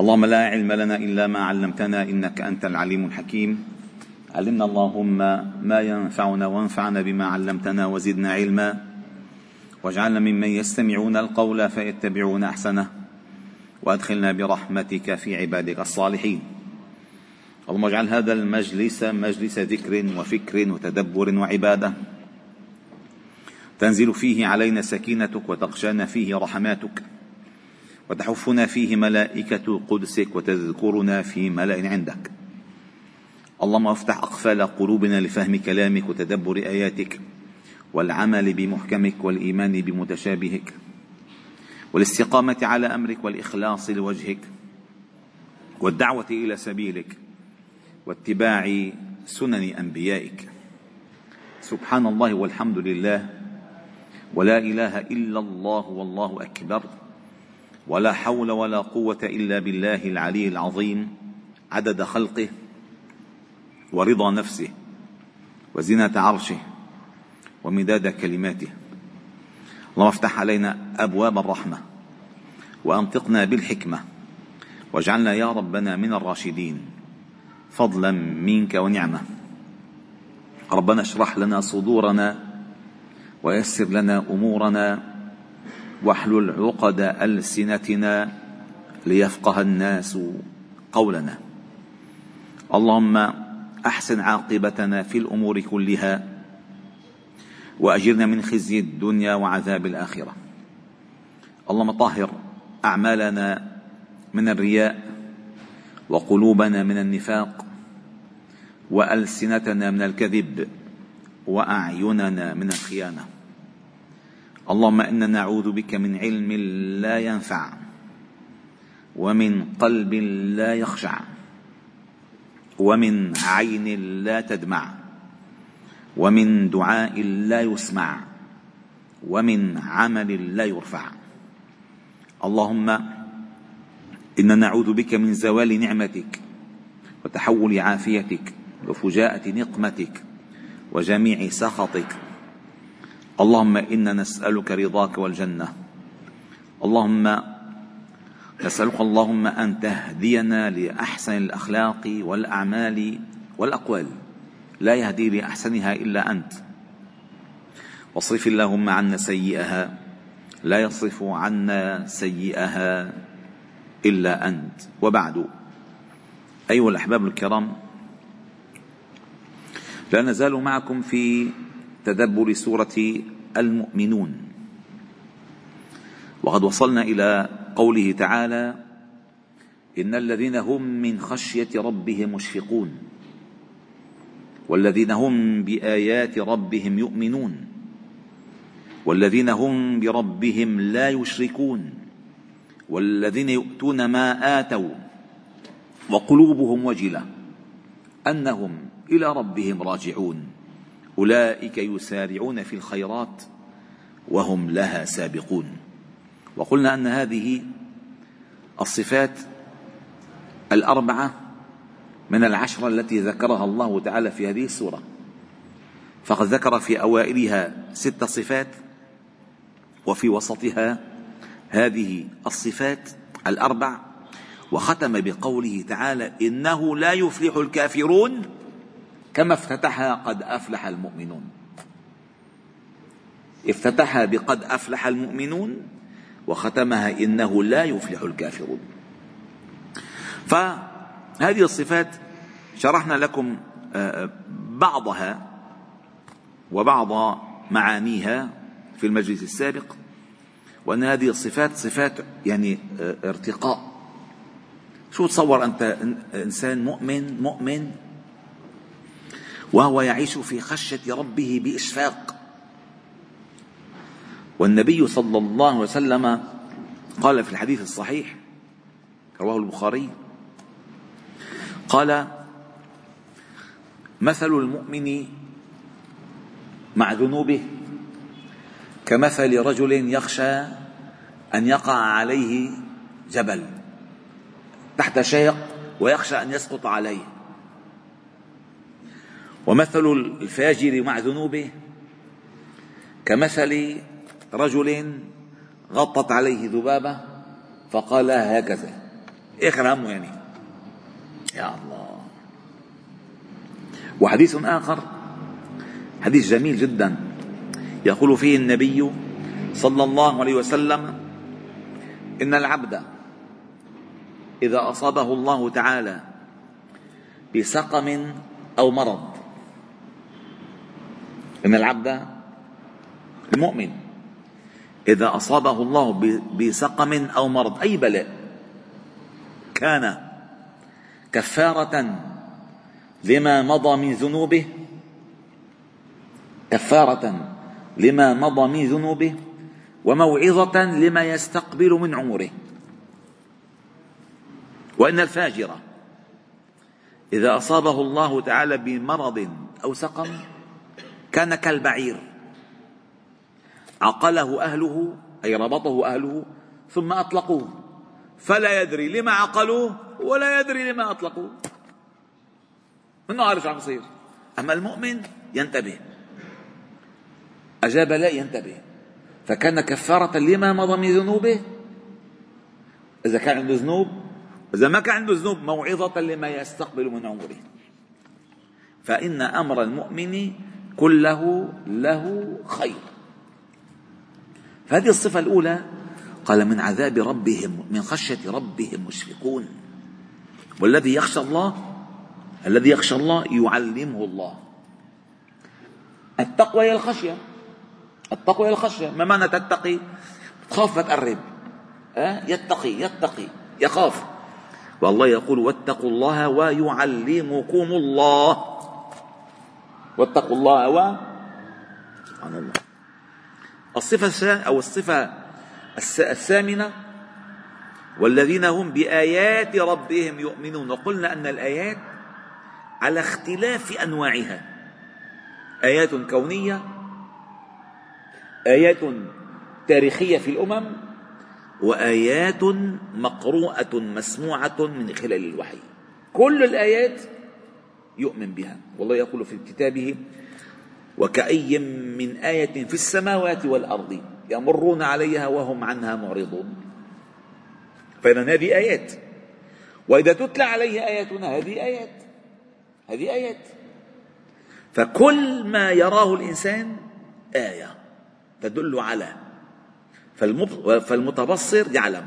اللهم لا علم لنا إلا ما علمتنا إنك أنت العليم الحكيم. علمنا اللهم ما ينفعنا وانفعنا بما علمتنا وزدنا علما. واجعلنا ممن يستمعون القول فيتبعون أحسنه. وأدخلنا برحمتك في عبادك الصالحين. اللهم اجعل هذا المجلس مجلس ذكر وفكر وتدبر وعبادة. تنزل فيه علينا سكينتك وتغشانا فيه رحماتك. وتحفنا فيه ملائكة قدسك وتذكرنا في ملأ عندك. اللهم افتح أقفال قلوبنا لفهم كلامك وتدبر آياتك والعمل بمحكمك والإيمان بمتشابهك والاستقامة على أمرك والإخلاص لوجهك والدعوة إلى سبيلك واتباع سنن أنبيائك. سبحان الله والحمد لله. ولا إله إلا الله والله أكبر. ولا حول ولا قوة إلا بالله العلي العظيم عدد خلقه ورضا نفسه وزنة عرشه ومداد كلماته. اللهم افتح علينا أبواب الرحمة وأنطقنا بالحكمة واجعلنا يا ربنا من الراشدين فضلا منك ونعمة. ربنا اشرح لنا صدورنا ويسر لنا أمورنا واحلل عقد ألسنتنا ليفقه الناس قولنا. اللهم أحسن عاقبتنا في الأمور كلها وأجرنا من خزي الدنيا وعذاب الآخرة. اللهم طهر أعمالنا من الرياء وقلوبنا من النفاق وألسنتنا من الكذب وأعيننا من الخيانة. اللهم أنا نعوذ بك من علم لا ينفع ومن قلب لا يخشع ومن عين لا تدمع ومن دعاء لا يسمع ومن عمل لا يرفع. اللهم أنا نعوذ بك من زوال نعمتك وتحول عافيتك وفجاءة نقمتك وجميع سخطك اللهم إنا نسألك رضاك والجنة. اللهم نسألك اللهم أن تهدينا لأحسن الأخلاق والأعمال والأقوال. لا يهدي لاحسنها إلا أنت. واصرف اللهم عنا سيئها. لا يصرف عنا سيئها إلا أنت. وبعد. أيها الأحباب الكرام لا نزال معكم في تدبر سورة المؤمنون. وقد وصلنا إلى قوله تعالى إن الذين هم من خشية ربهم مشفقون والذين هم بآيات ربهم يؤمنون والذين هم بربهم لا يشركون والذين يؤتون ما آتوا وقلوبهم وجلة أنهم إلى ربهم راجعون. أولئك يسارعون في الخيرات وهم لها سابقون. وقلنا أن هذه الصفات الأربعة من العشره التي ذكرها الله تعالى في هذه السورة. فقد ذكر في أوائلها ست صفات وفي وسطها هذه الصفات الأربع وختم بقوله تعالى إنه لا يفلح الكافرون كما افتتحها قد أفلح المؤمنون. افتتحها بقد أفلح المؤمنون وختمها إنه لا يفلح الكافرون. فهذه الصفات شرحنا لكم آه، بعضها وبعض معانيها في المجلس السابق وأن هذه الصفات صفات يعني آه، ارتقاء. شو تصور أنت إنسان مؤمن مؤمن وهو يعيش في خشية ربه بإشفاق. والنبي صلى الله عليه وسلم قال في الحديث الصحيح رواه البخاري قال مثل المؤمن مع ذنوبه كمثل رجل يخشى أن يقع عليه جبل تحت شيق ويخشى أن يسقط عليه. ومثل الفاجر مع ذنوبه كمثل رجل غطت عليه ذبابة فقال هكذا. آخر همه يعني. يا الله. وحديث آخر حديث جميل جدا. يقول فيه النبي صلى الله عليه وسلم إن العبد إذا أصابه الله تعالى بسقم أو مرض إن العبد المؤمن إذا أصابه الله بسقم أو مرض أي بلاء كان كفارة لما مضى من ذنوبه كفارة لما مضى من ذنوبه وموعظة لما يستقبل من عمره. وإن الفاجر إذا أصابه الله تعالى بمرض أو سقم كان كالبعير. عقله أهله أي ربطه أهله ثم أطلقوه. فلا يدري لما عقلوه ولا يدري لما أطلقوه. منه عارف شو عم يصير أما المؤمن ينتبه. أجاب لا ينتبه. فكان كفارة لما مضى من ذنوبه. إذا كان عنده ذنوب إذا ما كان عنده ذنوب موعظة لما يستقبل من عمره. فإن أمر المؤمن كله له خير. فهذه الصفة الأولى قال من عذاب ربهم من خشية ربهم مشفقون. والذي يخشى الله الذي يخشى الله يعلمه الله. التقوى هي الخشية. التقوى هي الخشية. ما معنى تتقي؟ تخاف تقرب. أه؟ يتقي يتقي يخاف. والله يقول واتقوا الله ويعلمكم الله. واتقوا الله و سبحان الله. الصفة أو الصفة الثامنة والذين هم بآيات ربهم يؤمنون. وقلنا أن الآيات على اختلاف أنواعها. آيات كونية آيات تاريخية في الأمم وآيات مقروءة مسموعة من خلال الوحي. كل الآيات يؤمن بها. والله يقول في كتابه وكأي من آية في السماوات والأرض يمرون عليها وهم عنها معرضون. فإذا هذه آيات. وإذا تتلى عليه آياتنا هذه آيات. هذه آيات. فكل ما يراه الإنسان آية تدل على فالمتبصر يعلم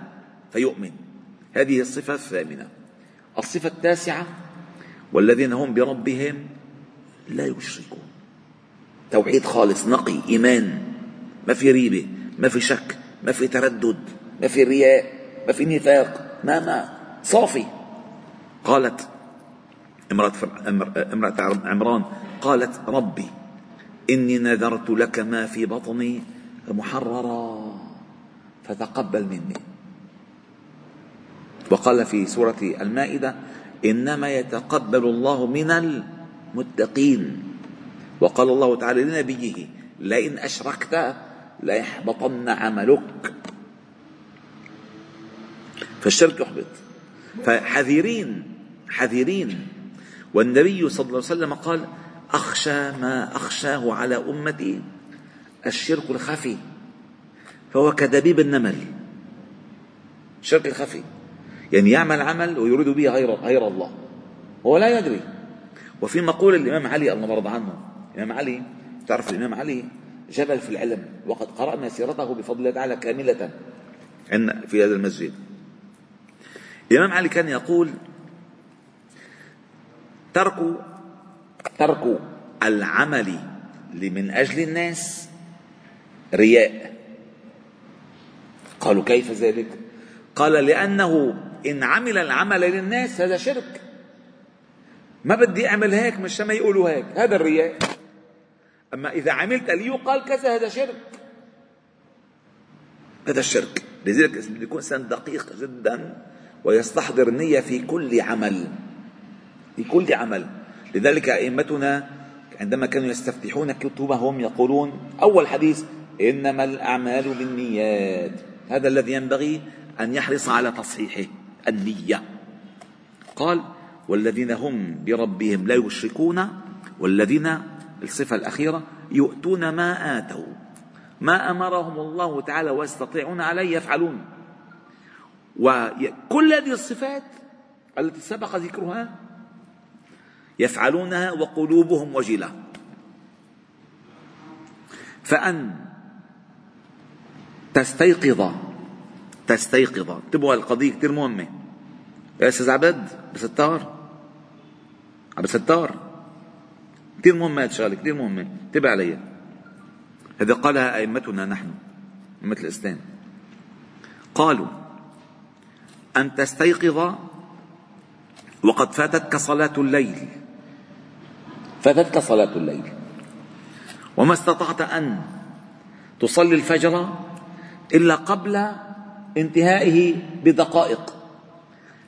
فيؤمن. هذه الصفة الثامنة. الصفة التاسعة والذين هم بربهم لا يشركون. توحيد خالص نقي إيمان. ما في ريبة ما في شك ما في تردد ما في رياء ما في نفاق ما ما. صافي. قالت امرأة, امرأة عمران قالت ربي إني نذرت لك ما في بطني محررا فتقبل مني. وقال في سورة المائدة إنما يتقبل الله من المتقين. وقال الله تعالى لنبيه لئن أشركت ليحبطن عملك. فالشرك يحبط. فحذرين حذرين. والنبي صلى الله عليه وسلم قال أخشى ما أخشاه على أمتي الشرك الخفي. فهو كدبيب النمل. الشرك الخفي. يعني يعمل عمل ويريد به غير غير الله. هو لا يدري. وفي مقولة الإمام علي الله رضى عنه الإمام علي تعرف الإمام علي؟ جبل في العلم وقد قرأنا سيرته بفضل الله تعالى كاملة في هذا المسجد. الإمام علي كان يقول ترك ترك العمل من أجل الناس رياء. قالوا كيف ذلك؟ قال لأنه إن عمل العمل للناس هذا شرك. ما بدي أعمل هيك مش ما يقولوا هيك. هذا الرياء. أما إذا عملت ليقال كذا هذا شرك. هذا الشرك. لذلك يكون إنسان دقيق جدا ويستحضر النية في كل عمل. في كل عمل. لذلك أئمتنا عندما كانوا يستفتحون كتبهم يقولون أول حديث إنما الأعمال بالنيات. هذا الذي ينبغي أن يحرص على تصحيحه. النية قال والذين هم بربهم لا يشركون والذين الصفة الأخيرة يؤتون ما آتوا ما أمرهم الله تعالى ويستطيعون عليه يفعلون. وكل هذه الصفات التي سبق ذكرها يفعلونها وقلوبهم وجلة. فأن تستيقظ تستيقظ. انتبهوا القضية كثير مهمة. يا أستاذ عبد بستار عبد ستار كثير مهمة هذه الشغلة كثير مهمة. انتبه عليها. هذا قالها أئمتنا نحن أئمة الإسلام. قالوا أن تستيقظ وقد فاتتك صلاة الليل. فاتتك صلاة الليل. وما استطعت أن تصلي الفجر إلا قبل انتهائه بدقائق.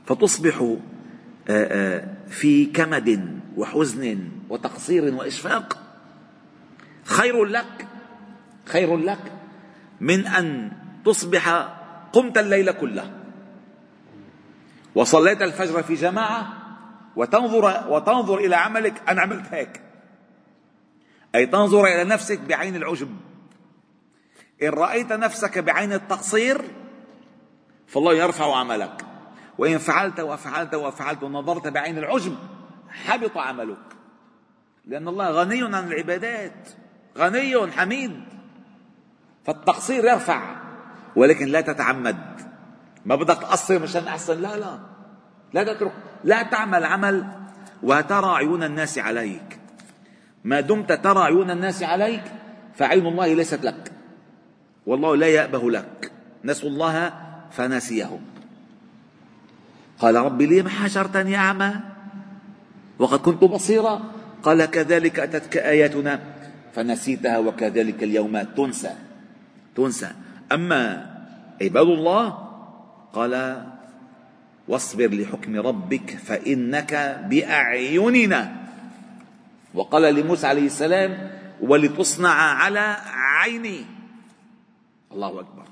فتصبح آه، آه، في كمد وحزن وتقصير وإشفاق خير لك خير لك من أن تصبح قمت الليل كله. وصليت الفجر في جماعة وتنظر وتنظر إلى عملك أنا عملت هيك. أي تنظر إلى نفسك بعين العجب. إن رأيت نفسك بعين التقصير فالله يرفع عملك. وإن فعلت وفعلت وفعلت ونظرت بعين العجب حبط عملك. لأن الله غني عن العبادات غني حميد. فالتقصير يرفع ولكن لا تتعمد. ما بدك تقصر مشان أحسن لا لا. لا تترك لا تعمل عمل وترى عيون الناس عليك. ما دمت ترى عيون الناس عليك فعين الله ليست لك. والله لا يأبه لك. نسوا الله فنسيهم. قال رب لم حشرتني أعمى وقد كنت بصيرا. قال كذلك أتتك آياتنا فنسيتها وكذلك اليوم تنسى. تنسى. أما عباد الله قال واصبر لحكم ربك فإنك بأعيننا. وقال لموسى عليه السلام ولتصنع على عيني. الله أكبر.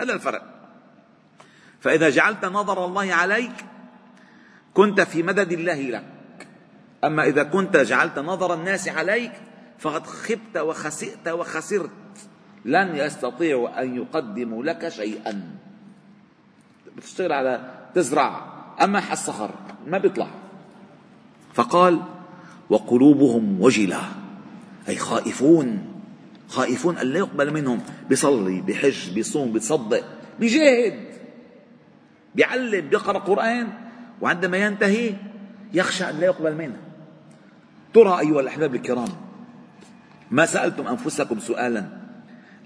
هذا الفرق. فإذا جعلت نظر الله عليك كنت في مدد الله لك. أما إذا كنت جعلت نظر الناس عليك فقد خبت وخسئت وخسرت. لن يستطيعوا أن يقدموا لك شيئا. بتشتغل على تزرع. أما الصخر ما بيطلع. فقال وقلوبهم وجلة. أي خائفون. خائفون أن لا يقبل منهم. بيصلي بحج بيصوم بيتصدق. بيجاهد. بيعلم بيقرأ قرآن وعندما ينتهي يخشى أن لا يقبل منه. ترى أيها الأحباب الكرام ما سألتم أنفسكم سؤالا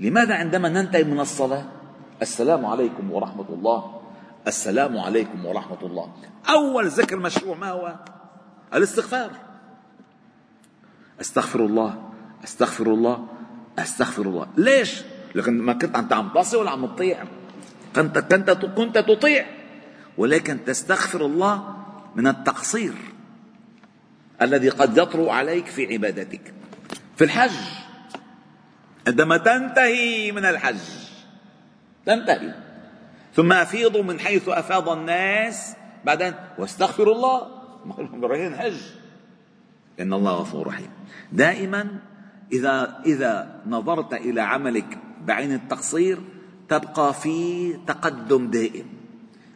لماذا عندما ننتهي من الصلاة؟ السلام عليكم ورحمة الله. السلام عليكم ورحمة الله. أول ذكر مشروع ما هو؟ الاستغفار. أستغفر الله أستغفر الله أستغفر الله. ليش؟ لكن ما كنت انت عم تصي ولا عم تطيع. كنت كنت كنت تطيع. ولكن تستغفر الله من التقصير الذي قد يطرو عليك في عبادتك. في الحج عندما تنتهي من الحج تنتهي. ثم افيضوا من حيث أفاض الناس بعدين واستغفر الله. رايحين حج إن الله غفور رحيم. دائما إذا إذا نظرت إلى عملك بعين التقصير تبقى في تقدم دائم.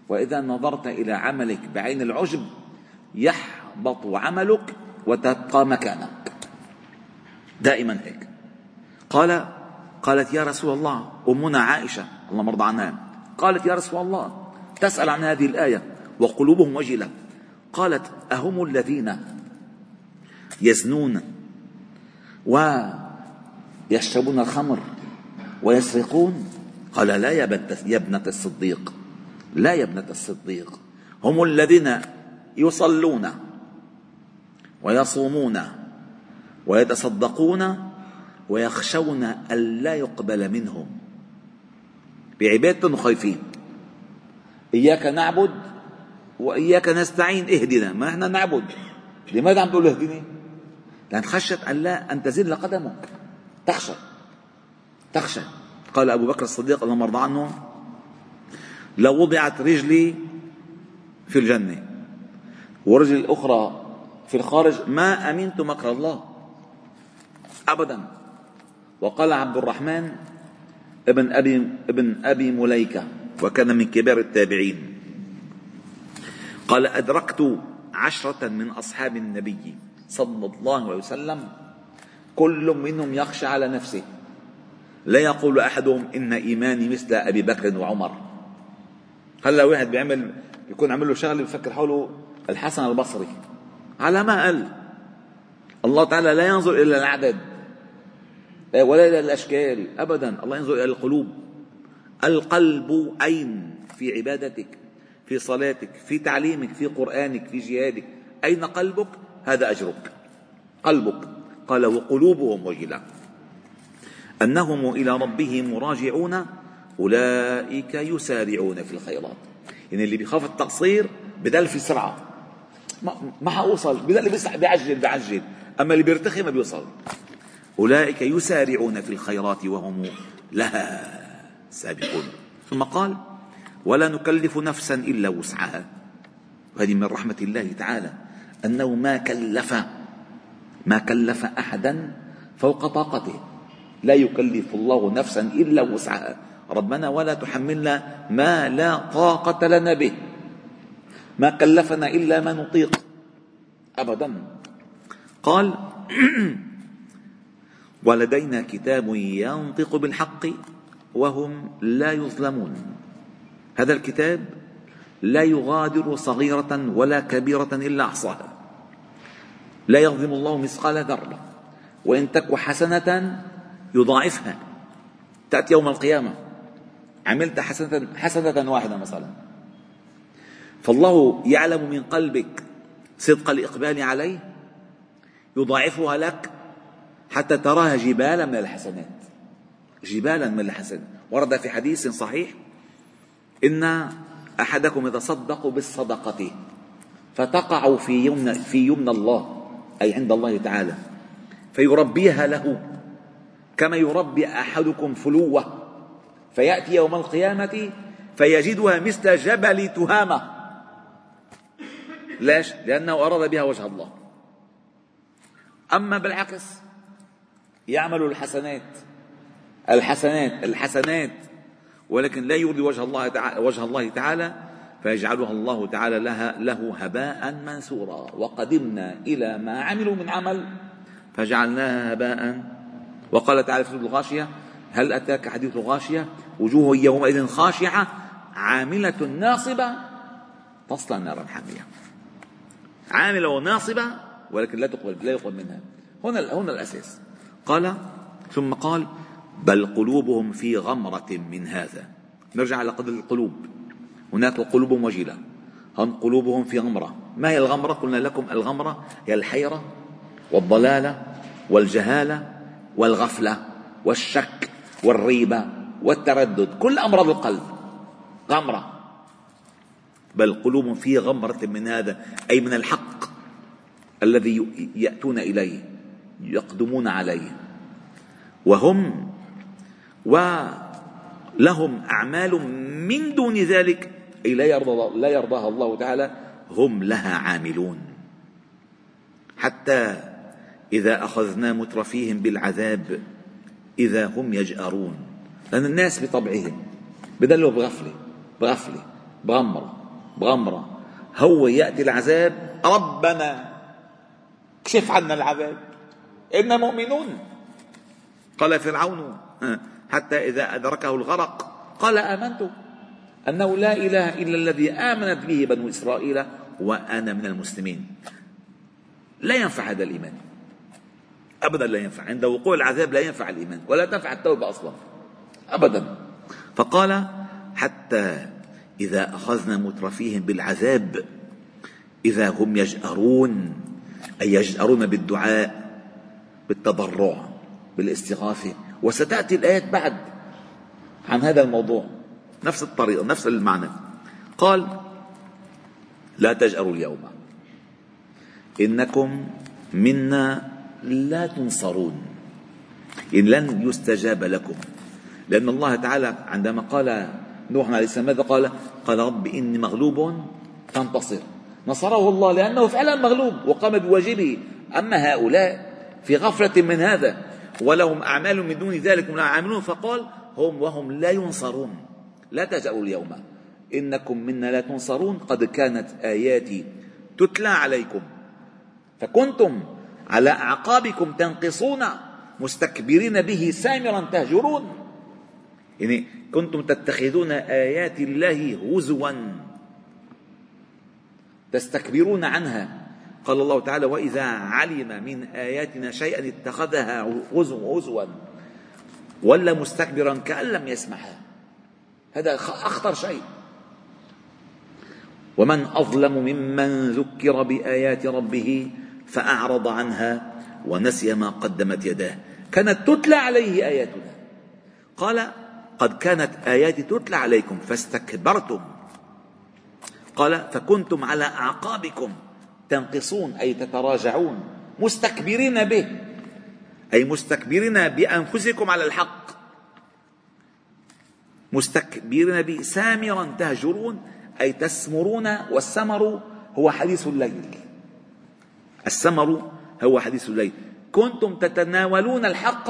وإذا نظرت إلى عملك بعين العجب يحبط عملك وتبقى مكانك. دائما هيك. قال قالت يا رسول الله أمنا عائشه الله مرضى عنها قالت يا رسول الله تسأل عن هذه الآية وقلوبهم وجلة. قالت أهم الذين يزنون ويشربون الخمر ويسرقون؟ قال لا يا ابنة الصديق. لا يا ابنة الصديق. هم الذين يصلون ويصومون ويتصدقون ويخشون ألا يقبل منهم. بعبادة خايفين. إياك نعبد وإياك نستعين. اهدنا. ما إحنا نعبد. لماذا عم تقول اهدني؟ لأن خشت أن لا أن تزل قدمك تخشى. تخشى. قال أبو بكر الصديق اللهم ارضى عنه لو وضعت رجلي في الجنة. ورجل الأخرى في الخارج ما أمنت مكر الله. أبدا. وقال عبد الرحمن ابن أبي ابن أبي مليكة وكان من كبار التابعين قال أدركت عشرة من أصحاب النبي صلى الله عليه وسلم كل منهم يخشى على نفسه. لا يقول أحدهم إن إيماني مثل أبي بكر وعمر. هلا واحد بيعمل بيكون عمل له شغله بفكر حوله الحسن البصري؟ على ما قال. الله تعالى لا ينظر إلى العدد ولا إلى الأشكال أبدا. الله ينظر إلى القلوب. القلب أين في عبادتك في صلاتك في تعليمك في قرآنك في جهادك أين قلبك؟ هذا أجرك. قلبك. قال وقلوبهم وجلة. أنهم إلى ربهم مراجعون أولئك يسارعون في الخيرات. يعني اللي بيخاف التقصير بدل في سرعة ما, حأوصل. بدل بيعجل بيعجل أما اللي بيرتخي ما بيوصل. أولئك يسارعون في الخيرات وهم لها سابقون. ثم قال ولا نكلف نفسا إلا وسعها. وهذه من رحمة الله تعالى. أنه ما كلف ما كلف أحدا فوق طاقته. لا يكلف الله نفسا إلا وسعها. ربنا ولا تحملنا ما لا طاقة لنا به. ما كلفنا إلا ما نطيق. أبدا. قال ولدينا كتاب ينطق بالحق وهم لا يظلمون. هذا الكتاب لا يغادر صغيرة ولا كبيرة إلا أحصاها. لا يظلم الله مثقال ذرة وإن تك حسنة يضاعفها. تأتي يوم القيامة. عملت حسنة حسنة واحدة مثلا. فالله يعلم من قلبك صدق الإقبال عليه يضاعفها لك حتى تراها جبالا من الحسنات. جبالا من الحسنات. ورد في حديث صحيح إن أحدكم إذا صدق بالصدقة فتقع في يمن في يمن الله أي عند الله تعالى فيربيها له كما يربي أحدكم فلوة. فيأتي يوم القيامة فيجدها مثل جبل تهامة. ليش؟ لأنه أراد بها وجه الله. أما بالعكس يعمل الحسنات الحسنات الحسنات ولكن لا يرضي وجه الله تعالى وجه الله تعالى فيجعلها الله تعالى لها له هباء منثورا. وقدمنا إلى ما عملوا من عمل فجعلناها هباء. وقال تعالى في الغاشية هل أتاك حديث الغاشية؟ وجوه يومئذ خاشعة عاملة ناصبة تصلى نارا حامية عاملة وناصبة ولكن لا تقبل لا يقبل منها. هنا هنا الأساس. قال ثم قال بل قلوبهم في غمرة من هذا. نرجع على قدر القلوب. هناك قلوب وجلة هم قلوبهم في غمرة. ما هي الغمرة؟ قلنا لكم الغمرة هي الحيرة والضلالة والجهالة والغفلة والشك. والريبة والتردد كل أمراض القلب غمرة. بل قلوب في غمرة من هذا أي من الحق الذي يأتون إليه يقدمون عليه. وهم ولهم أعمال من دون ذلك أي لا يرضى لا يرضاها الله تعالى هم لها عاملون. حتى إذا أخذنا مترفيهم بالعذاب إذا هم يجأرون. لأن الناس بطبعهم بدلوا بغفلة بغفلة بغمرة بغمرة. هو يأتي العذاب ربنا كشف عنا العذاب. إنا مؤمنون. قال فرعون حتى إذا أدركه الغرق قال آمنت. أنه لا إله إلا الذي آمنت به بنو إسرائيل وأنا من المسلمين. لا ينفع هذا الإيمان. أبدا لا ينفع. عند وقوع العذاب لا ينفع الإيمان ولا تنفع التوبة أصلا. أبدا. فقال حتى إذا أخذنا مترفيهم بالعذاب إذا هم يجأرون أي يجأرون بالدعاء بالتضرع بالاستغاثة. وستأتي الآيات بعد عن هذا الموضوع. نفس الطريقة نفس المعنى. قال لا تجأروا اليوم. إنكم منا لا تنصرون. إن لن يستجاب لكم. لأن الله تعالى عندما قال نوح عليه السلام ماذا قال؟ قال رب إني مغلوب فانتصر. نصره الله لأنه فعلا مغلوب وقام بواجبه. أما هؤلاء في غفلة من هذا ولهم أعمال من دون ذلك هم عاملون فقال هم وهم لا ينصرون. لا تجأروا اليوم. إنكم منا لا تنصرون. قد كانت آياتي تتلى عليكم. فكنتم على أعقابكم تنقصون مستكبرين به سامرا تهجرون. يعني كنتم تتخذون آيات الله هزوا. تستكبرون عنها. قال الله تعالى وإذا علم من آياتنا شيئا اتخذها هزوا هزوا ولا مستكبرا كأن لم يسمعها هذا أخطر شيء. ومن أظلم ممن ذكر بآيات ربه فأعرض عنها ونسي ما قدمت يداه. كانت تتلى عليه آياتنا. قال قد كانت آياتي تتلى عليكم فاستكبرتم. قال فكنتم على أعقابكم تنقصون أي تتراجعون مستكبرين به أي مستكبرين بأنفسكم على الحق. مستكبرين به سامرا تهجرون أي تسمرون والسمر هو حديث الليل. السمر هو حديث الليل. كنتم تتناولون الحق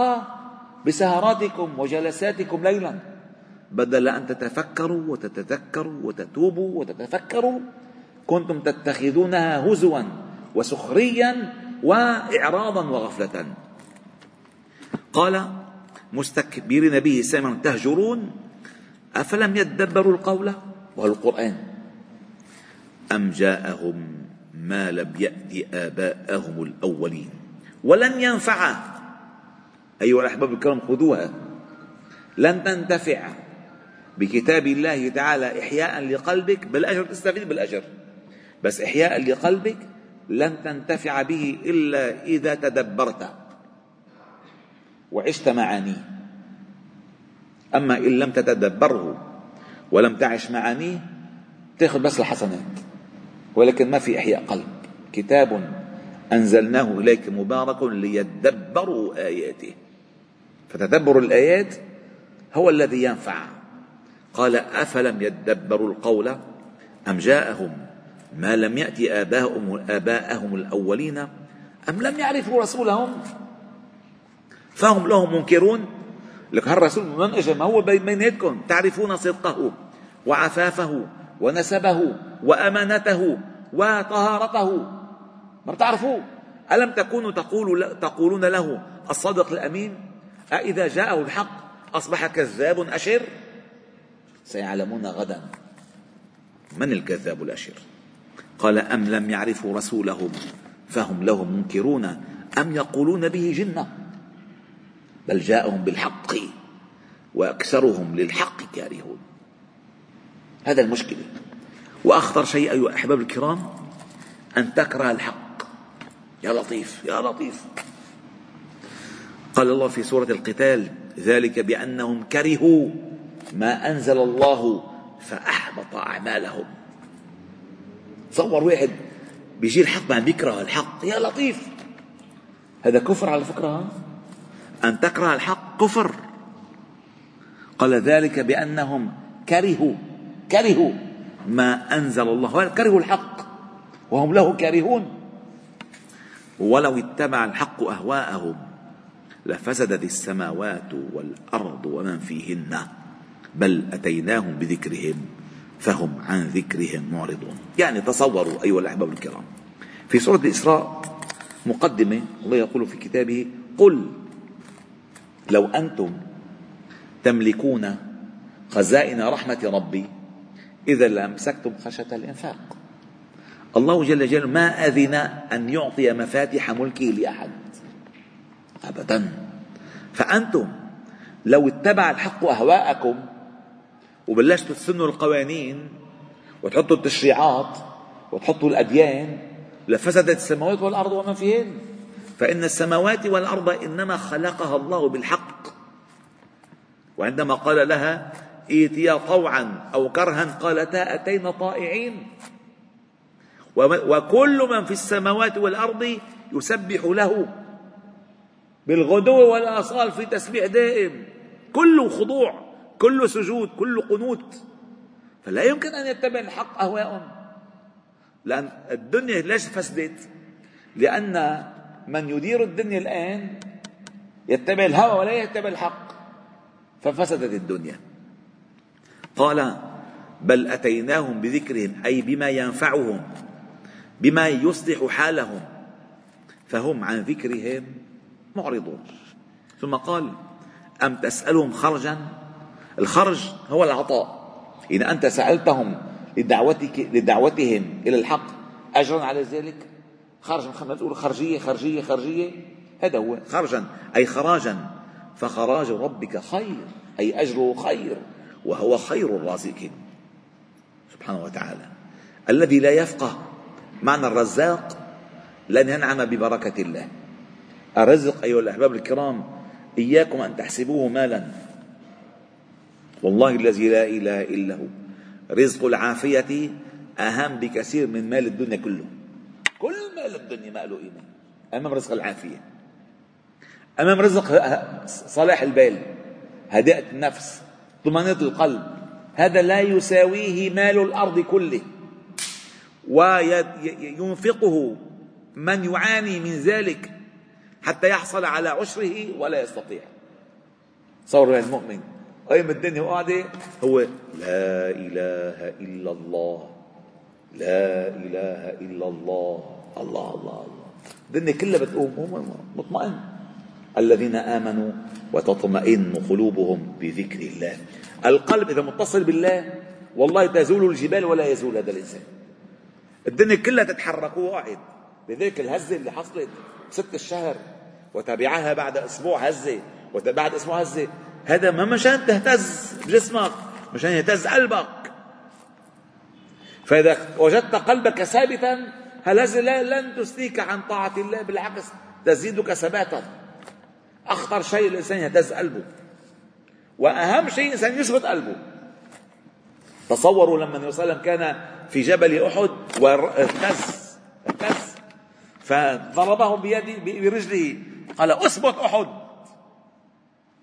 بسهراتكم وجلساتكم ليلا. بدل أن تتفكروا وتتذكروا وتتوبوا وتتفكروا كنتم تتخذونها هزوا وسخريا وإعراضا وغفلة. قال مستكبرين به سامرا تهجرون أفلم يدبروا القول وهو القرآن أم جاءهم ما لم يأت آباءهم الأولين. ولن ينفع أيها الأحباب الكرام خذوها. لن تنتفع. بكتاب الله تعالى إحياء لقلبك بالأجر تستفيد بالأجر. بس إحياء لقلبك لن تنتفع به إلا إذا تدبرت. وعشت معانيه. أما إن لم تتدبره ولم تعش معانيه تاخذ بس الحسنات. ولكن ما في إحياء قلب. كتاب أنزلناه إليك مبارك ليدبروا آياته. فتدبر الآيات هو الذي ينفع. قال أفلم يدبروا القول أم جاءهم؟ ما لم يأتي آباءهم, آباءهم الأولين أم لم يعرفوا رسولهم؟ فهم لهم منكرون؟ لك هالرسول من اجى ما هو بيناتكم تعرفون صدقه وعفافه ونسبه وأمانته وطهارته. ما بتعرفوه ألم تكونوا تقول تقولون له الصادق الأمين؟ أإذا جاءه الحق أصبح كذاب أشر؟ سيعلمون غدا من الكذاب الأشر. قال أم لم يعرفوا رسولهم فهم له منكرون أم يقولون به جنة؟ بل جاءهم بالحق وأكثرهم للحق كارهون. هذا المشكلة وأخطر شيء أيها الأحباب الكرام أن تكره الحق. يا لطيف يا لطيف. قال الله في سورة القتال ذلك بأنهم كرهوا ما أنزل الله فأحبط أعمالهم. تصور واحد بيجي الحق ما بيكره الحق. يا لطيف. هذا كفر على فكرة؟ أن تكره الحق كفر. قال ذلك بأنهم كرهوا كرهوا ما أنزل الله كرهوا الحق وهم له كارهون. ولو اتبع الحق أهواءهم لفسدت السماوات والأرض ومن فيهن بل أتيناهم بذكرهم فهم عن ذكرهم معرضون. يعني تصوروا أيها الأحباب الكرام في سورة الإسراء مقدمة الله يقول في كتابه قل لو أنتم تملكون خزائن رحمة ربي إذا لأمسكتم خشية الإنفاق. الله جل جلاله ما أذن أن يعطي مفاتح ملكه لأحد؟ أبدا. فأنتم لو اتبع الحق أهواءكم وبلشتوا تسنوا القوانين وتحطوا التشريعات وتحطوا الأديان لفسدت السماوات والأرض وما فيهن. فإن السماوات والأرض إنما خلقها الله بالحق. وعندما قال لها ائتيا طوعا أو كرها قالتا أتينا طائعين. وكل من في السماوات والأرض يسبح له بالغدو والآصال في تسبيح دائم. كله خضوع كله سجود كله قنوت. فلا يمكن أن يتبع الحق أهواءهم. لأن الدنيا ليش فسدت لأن من يدير الدنيا الآن يتبع الهوى ولا يتبع الحق. ففسدت الدنيا. قال بل أتيناهم بذكرهم أي بما ينفعهم بما يصلح حالهم. فهم عن ذكرهم معرضون. ثم قال أم تسألهم خرجا؟ الخرج هو العطاء. إذا أنت سألتهم لدعوتك لدعوتهم إلى الحق أجرا على ذلك؟ خرجا خلينا نقول خرجية خرجية خرجية. هذا هو خرجا أي خراجا. فخراج ربك خير أي أجره خير. وهو خير الرازقين. سبحانه وتعالى. الذي لا يفقه معنى الرزاق لن ينعم ببركة الله. الرزق أيها الأحباب الكرام إياكم أن تحسبوه مالا. والله الذي لا إله إلا هو. رزق العافية أهم بكثير من مال الدنيا كله. كل مال الدنيا ما له قيمة أمام رزق العافية. أمام رزق صلاح البال. هداءة النفس. طمأنينة القلب. هذا لا يساويه مال الأرض كله. وينفقه من يعاني من ذلك حتى يحصل على عشره ولا يستطيع. صور المؤمن. قيم الدنيا وقعدة هو لا إله إلا الله. لا إله إلا الله. الله الله الله. الدنيا كلها بتقوم هو مطمئن. الذين آمنوا وتطمئن قلوبهم بذكر الله. القلب إذا متصل بالله والله تزول الجبال ولا يزول هذا الإنسان. الدنيا كلها تتحرك وقعد بذلك الهزة اللي حصلت ست الشهر وتبعها بعد أسبوع هزة وبعد أسبوع هزة. هذا ما مشان تهتز جسمك مشان يهتز قلبك. فإذا وجدت قلبك ثابتا هالهزة لن تسليك عن طاعة الله بالعكس تزيدك ثباتا. أخطر شيء الإنسان يهتز قلبه. وأهم شيء الإنسان يشبط قلبه. تصوروا لما النبي صلى الله عليه وسلم كان في جبل أحد واهتز اهتز فضربه بيده برجله. قال اثبت أحد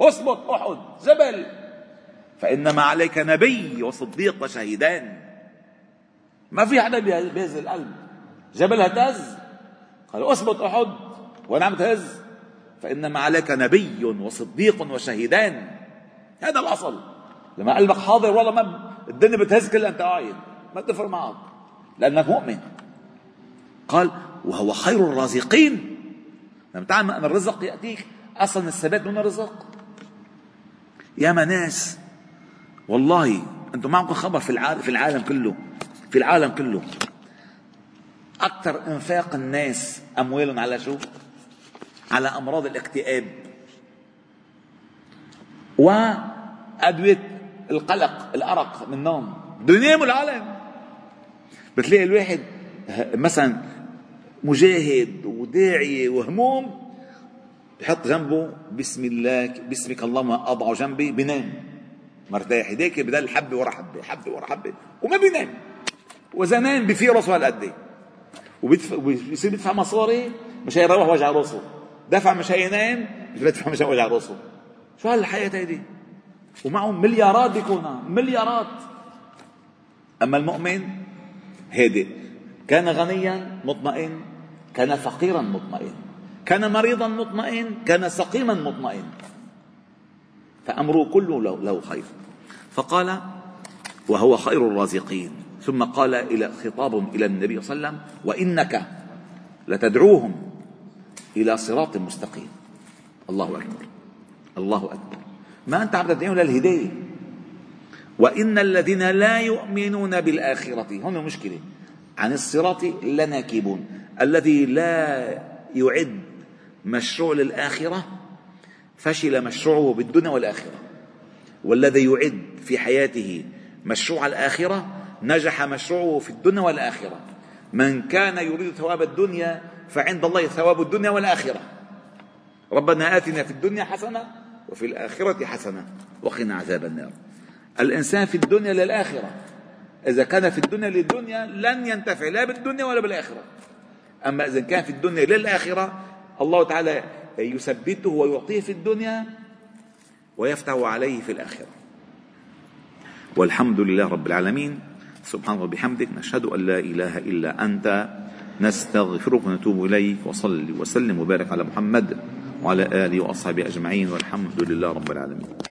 اثبت أحد جبل. فإنما عليك نبي وصديق وشهيدان. ما في حدا بيهز القلب. جبل هتز قال اثبت أحد وأنا عم تهز. فإنما عليك نبي وصديق وشهيدان. هذا الأصل. لما قلبك حاضر والله ما الدنيا بتهز كلها أنت قاعد ما تفرق معك. لأنك مؤمن. قال وهو خير الرازقين. لما تعلم أن الرزق يأتيك أصلا الثبات دون الرزق يا ناس والله أنتم معكم خبر في العالم, في العالم كله. في العالم كله. أكثر إنفاق الناس أموالهم على شو؟ على أمراض الاكتئاب. وأدوية القلق الأرق من النوم دنيا العالم. بتلاقي الواحد مثلا مجاهد وداعية وهموم بحط جنبه بسم الله باسمك اللهم أضع جنبي بنام مرتاح. هداك بدل حبة ورا حبة حبة ورا حبة وما بينام. وإذا نام بفي راسه هالقد وبيصير بيدفع مصاري مشان يروح وجع راسه. دفع مشان ينام بيدفع مشان وجع راسه شو هالحياة هيدي؟ ومعهم مليارات بيكون مليارات. أما المؤمن هادئ. كان غنيا مطمئن. كان فقيرا مطمئن. كان مريضا مطمئن. كان سقيما مطمئن. فأمره كله له خير. فقال وهو خير الرازقين. ثم قال إلى خطاب إلى النبي صلى الله عليه وسلم وإنك لتدعوهم إلى صراط مستقيم. الله أكبر. الله أكبر. ما أنت عم تدعيهم للهداية وإن الذين لا يؤمنون بالآخرة هنا مشكلة عن الصراط لناكبون. الذي لا يعد مشروع للآخرة فشل مشروعه بالدنيا والآخرة. والذي يعد في حياته مشروع الآخرة نجح مشروعه في الدنيا والآخرة. من كان يريد ثواب الدنيا فعند الله ثواب الدنيا والآخرة. ربنا آتنا في الدنيا حسنة وفي الآخرة حسنة وقنا عذاب النار. الإنسان في الدنيا للآخرة. إذا كان في الدنيا للدنيا لن ينتفع لا بالدنيا ولا بالآخرة. أما إذا كان في الدنيا للآخرة الله تعالى يثبته ويعطيه في الدنيا ويفتح عليه في الآخرة. والحمد لله رب العالمين. سبحانه وبحمدك نشهد أن لا إله إلا أنت. نستغفرك ونتوب إليك وصل وسلم وبارك على محمد وعلى آله وأصحابه أجمعين والحمد لله رب العالمين.